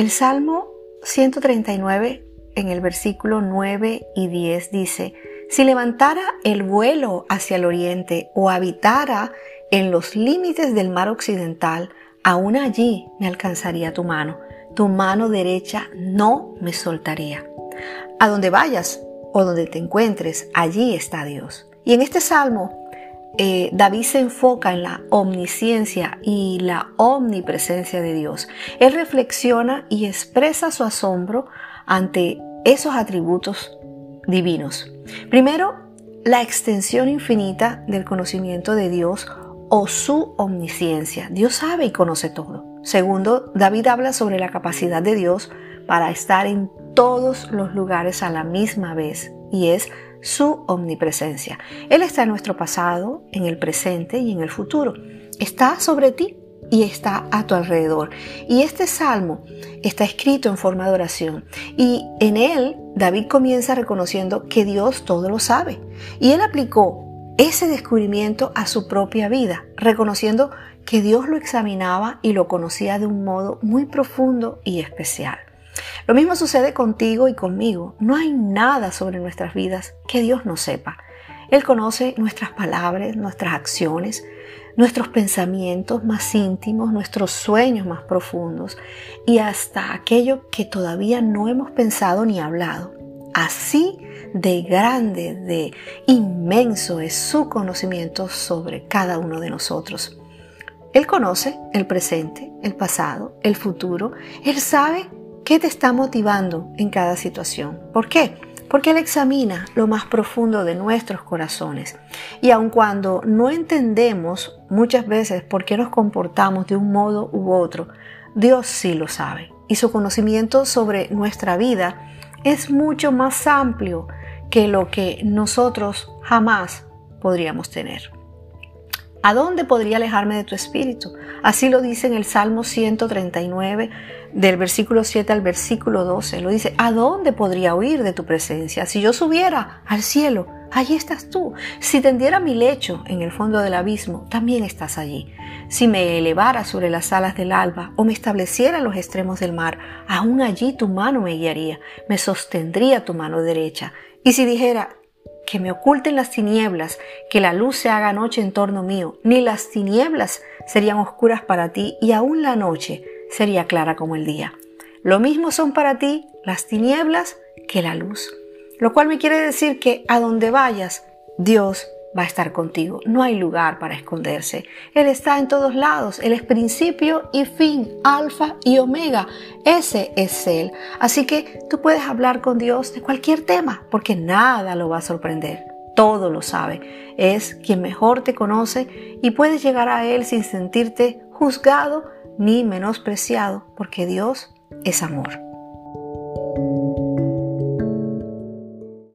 El Salmo 139 en el versículo 9 y 10 dice, si levantara el vuelo hacia el oriente o habitara en los límites del mar occidental, aún allí me alcanzaría tu mano, tu mano derecha no me soltaría. A donde vayas o donde te encuentres, allí está Dios. Y en este salmo, eh, David se enfoca en la omnisciencia y la omnipresencia de Dios. Él reflexiona y expresa su asombro ante esos atributos divinos. Primero, la extensión infinita del conocimiento de Dios o su omnisciencia. Dios sabe y conoce todo. Segundo, David habla sobre la capacidad de Dios para estar en todos los lugares a la misma vez y es su omnipresencia. Él está en nuestro pasado, en el presente y en el futuro. Está sobre ti y está a tu alrededor. Y este salmo está escrito en forma de oración. Y en él David comienza reconociendo que Dios todo lo sabe. Y él aplicó ese descubrimiento a su propia vida, reconociendo que Dios lo examinaba y lo conocía de un modo muy profundo y especial. Lo mismo sucede contigo y conmigo. No hay nada sobre nuestras vidas que Dios no sepa. Él conoce nuestras palabras, nuestras acciones, nuestros pensamientos más íntimos, nuestros sueños más profundos y hasta aquello que todavía no hemos pensado ni hablado. Así de grande, de inmenso es su conocimiento sobre cada uno de nosotros. Él conoce el presente, el pasado, el futuro. Él sabe qué te está motivando en cada situación. ¿Por qué? porque Él examina lo más profundo de nuestros corazones. Y aun cuando no entendemos muchas veces por qué nos comportamos de un modo u otro, Dios sí lo sabe. Y su conocimiento sobre nuestra vida es mucho más amplio que lo que nosotros jamás podríamos tener. ¿A dónde podría alejarme de tu espíritu? Así lo dice en el Salmo 139, del versículo 7 al versículo 12. Lo dice, ¿a dónde podría huir de tu presencia? Si yo subiera al cielo, allí estás tú. Si tendiera mi lecho en el fondo del abismo, también estás allí. Si me elevara sobre las alas del alba o me estableciera en los extremos del mar, aún allí tu mano me guiaría, me sostendría tu mano derecha. Y si dijera, que me oculten las tinieblas, que la luz se haga noche en torno mío, ni las tinieblas serían oscuras para ti, y aún la noche sería clara como el día. Lo mismo son para ti las tinieblas que la luz. Lo cual me quiere decir que a donde vayas, Dios va a estar contigo. No hay lugar para esconderse. Él está en todos lados. Él es principio y fin, alfa y omega. Ese es Él. Así que tú puedes hablar con Dios de cualquier tema, porque nada lo va a sorprender. Todo lo sabe. Es quien mejor te conoce y puedes llegar a Él sin sentirte juzgado ni menospreciado, porque Dios es amor.